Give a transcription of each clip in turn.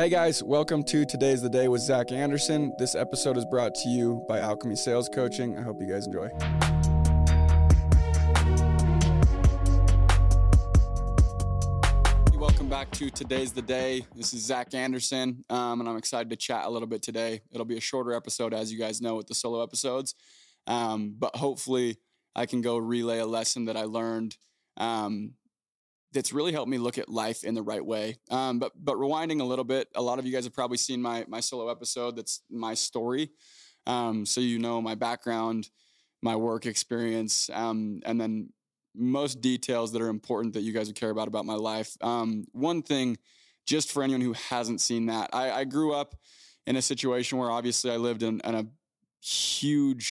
Hey guys, welcome to Today's the Day with Zack Andersen. This episode is brought to you by Alchemy Sales Coaching. I hope you guys enjoy. Welcome back to Today's the Day. This is Zack Andersen, um, and I'm excited to chat a little bit today. It'll be a shorter episode, as you guys know, with the solo episodes, um, but hopefully I can go relay a lesson that I learned um, that's really helped me look at life in the right way. Um, but but rewinding a little bit, a lot of you guys have probably seen my my solo episode. That's my story, um, so you know my background, my work experience, um, and then most details that are important that you guys would care about about my life. Um, one thing, just for anyone who hasn't seen that, I, I grew up in a situation where obviously I lived in, in a huge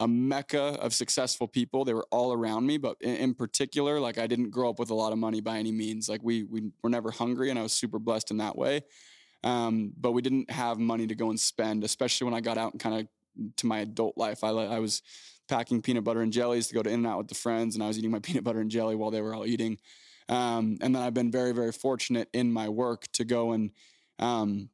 a mecca of successful people. They were all around me, but in, in, particular, like I didn't grow up with a lot of money by any means. Like we we were never hungry, and I was super blessed in that way. Um, but we didn't have money to go and spend, especially when I got out and kind of to my adult life. I I was packing peanut butter and jellies to go to In and Out with the friends, and I was eating my peanut butter and jelly while they were all eating. Um, and then I've been very very fortunate in my work to go and um,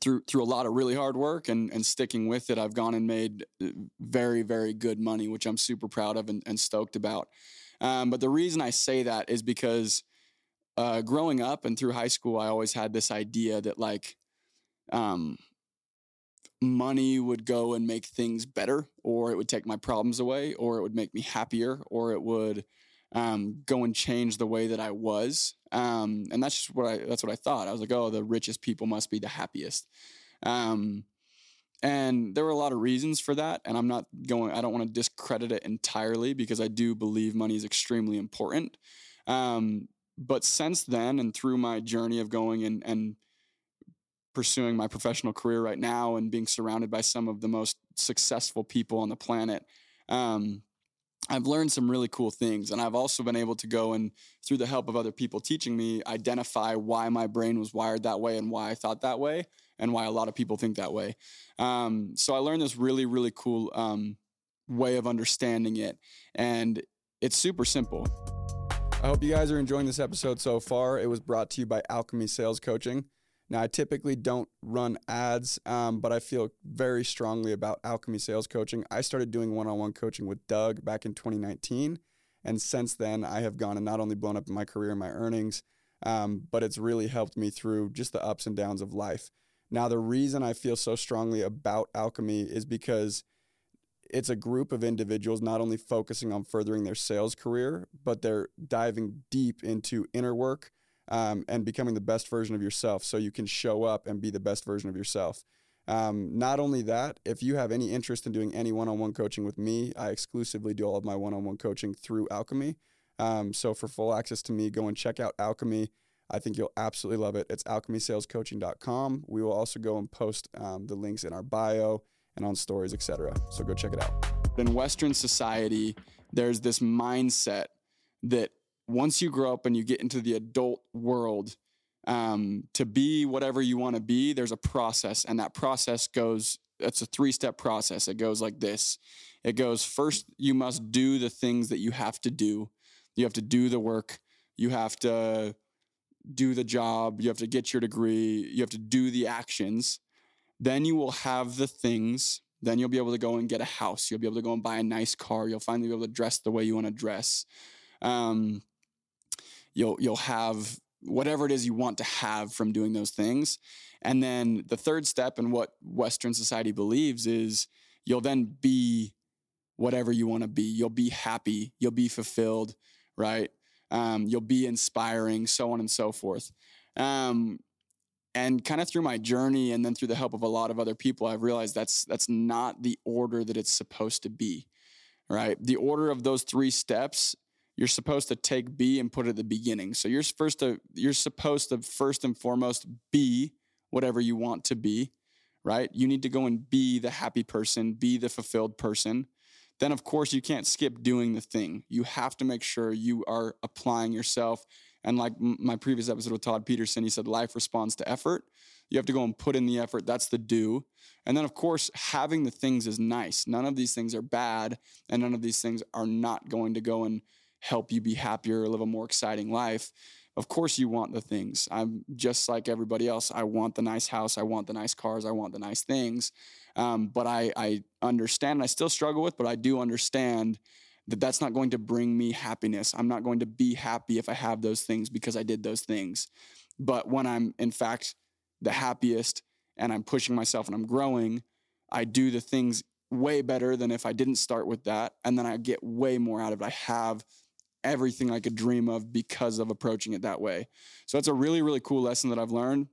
through through a lot of really hard work and and sticking with it, I've gone and made uh, very very good money, which I'm super proud of and, and stoked about. Um, but the reason I say that is because uh, growing up and through high school, I always had this idea that like um, money would go and make things better, or it would take my problems away, or it would make me happier, or it would um, go and change the way that I was. Um, and that's just what I that's what I thought. I was like, oh, the richest people must be the happiest. Um, and there were a lot of reasons for that. And I'm not going. I don't want to discredit it entirely because I do believe money is extremely important. Um, but since then, and through my journey of going and and pursuing my professional career right now and being surrounded by some of the most successful people on the planet. Um, I've learned some really cool things. And I've also been able to go and, through the help of other people teaching me, identify why my brain was wired that way and why I thought that way and why a lot of people think that way. Um, so I learned this really, really cool um, way of understanding it. And it's super simple. I hope you guys are enjoying this episode so far. It was brought to you by Alchemy Sales Coaching. Now, I typically don't run ads, um, but I feel very strongly about Alchemy Sales Coaching. I started doing one on one coaching with Doug back in 2019. And since then, I have gone and not only blown up my career and my earnings, um, but it's really helped me through just the ups and downs of life. Now, the reason I feel so strongly about Alchemy is because it's a group of individuals not only focusing on furthering their sales career, but they're diving deep into inner work um, and becoming the best version of yourself so you can show up and be the best version of yourself. Um, not only that, if you have any interest in doing any one on one coaching with me, I exclusively do all of my one on one coaching through Alchemy. Um, so for full access to me, go and check out Alchemy. I think you'll absolutely love it. It's alchemysalescoaching.com. We will also go and post um, the links in our bio and on stories, etc. So go check it out. In Western society, there's this mindset that once you grow up and you get into the adult world, um, to be whatever you want to be, there's a process, and that process goes. It's a three step process. It goes like this. It goes first. You must do the things that you have to do. You have to do the work. You have to do the job. You have to get your degree. You have to do the actions. Then you will have the things. Then you'll be able to go and get a house. You'll be able to go and buy a nice car. You'll finally be able to dress the way you want to dress. Um, you'll you'll have whatever it is you want to have from doing those things. And then the third step in what Western society believes is you'll then be whatever you want to be. You'll be happy. You'll be fulfilled, right? Um, you'll be inspiring, so on and so forth. Um, and kind of through my journey, and then through the help of a lot of other people, I've realized that's that's not the order that it's supposed to be, right? The order of those three steps you're supposed to take B and put it at the beginning. So you're first to you're supposed to first and foremost be whatever you want to be, right? You need to go and be the happy person, be the fulfilled person. Then of course you can't skip doing the thing. You have to make sure you are applying yourself. And like my previous episode with Todd Peterson, he said life responds to effort. You have to go and put in the effort. That's the do. And then, of course, having the things is nice. None of these things are bad, and none of these things are not going to go and help you be happier, live a more exciting life. Of course, you want the things. I'm just like everybody else. I want the nice house. I want the nice cars. I want the nice things. Um, but I, I understand, I still struggle with, but I do understand that that's not going to bring me happiness. I'm not going to be happy if I have those things because I did those things. But when I'm, in fact, the happiest and I'm pushing myself and I'm growing, I do the things way better than if I didn't start with that. And then I get way more out of it. I have everything I could dream of because of approaching it that way. So that's a really, really cool lesson that I've learned.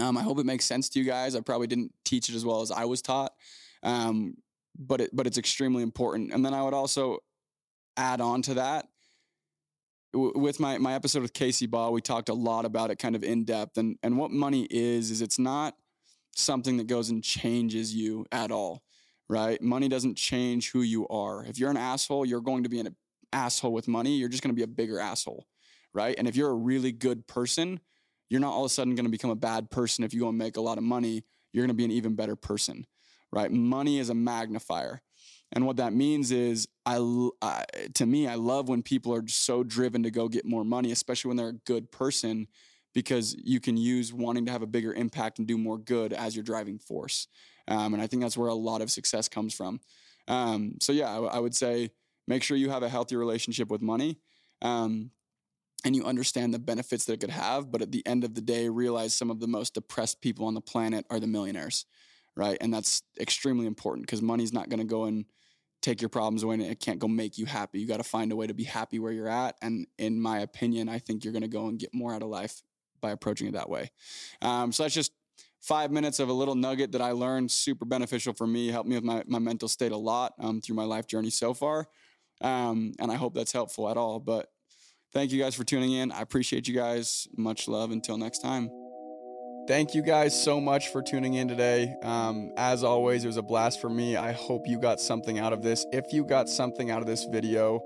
Um, I hope it makes sense to you guys. I probably didn't teach it as well as I was taught, um, but it, but it's extremely important. And then I would also add on to that w- with my my episode with Casey Ball. We talked a lot about it, kind of in depth, and and what money is is it's not something that goes and changes you at all right? Money doesn't change who you are. If you're an asshole, you're going to be in a asshole with money, you're just going to be a bigger asshole, right? And if you're a really good person, you're not all of a sudden going to become a bad person if you go and make a lot of money. You're going to be an even better person, right? Money is a magnifier. And what that means is, I, I, to me, I love when people are so driven to go get more money, especially when they're a good person, because you can use wanting to have a bigger impact and do more good as your driving force. Um, and I think that's where a lot of success comes from. Um, so yeah, I, I would say Make sure you have a healthy relationship with money. Um, and you understand the benefits that it could have, but at the end of the day, realize some of the most depressed people on the planet are the millionaires, right? And that's extremely important because money's not going to go and take your problems away and it can't go make you happy. You got to find a way to be happy where you're at. And in my opinion, I think you're going to go and get more out of life by approaching it that way. Um, so that's just five minutes of a little nugget that I learned, super beneficial for me, helped me with my, my mental state a lot um, through my life journey so far. Um, and I hope that's helpful at all. But thank you guys for tuning in. I appreciate you guys. Much love. Until next time. Thank you guys so much for tuning in today. Um, as always, it was a blast for me. I hope you got something out of this. If you got something out of this video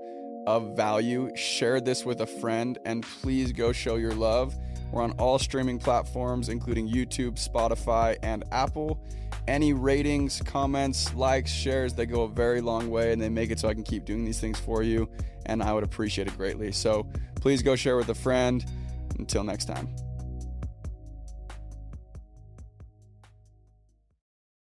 of value, share this with a friend and please go show your love. We're on all streaming platforms, including YouTube, Spotify, and Apple. Any ratings, comments, likes, shares, they go a very long way and they make it so I can keep doing these things for you. And I would appreciate it greatly. So please go share with a friend. Until next time.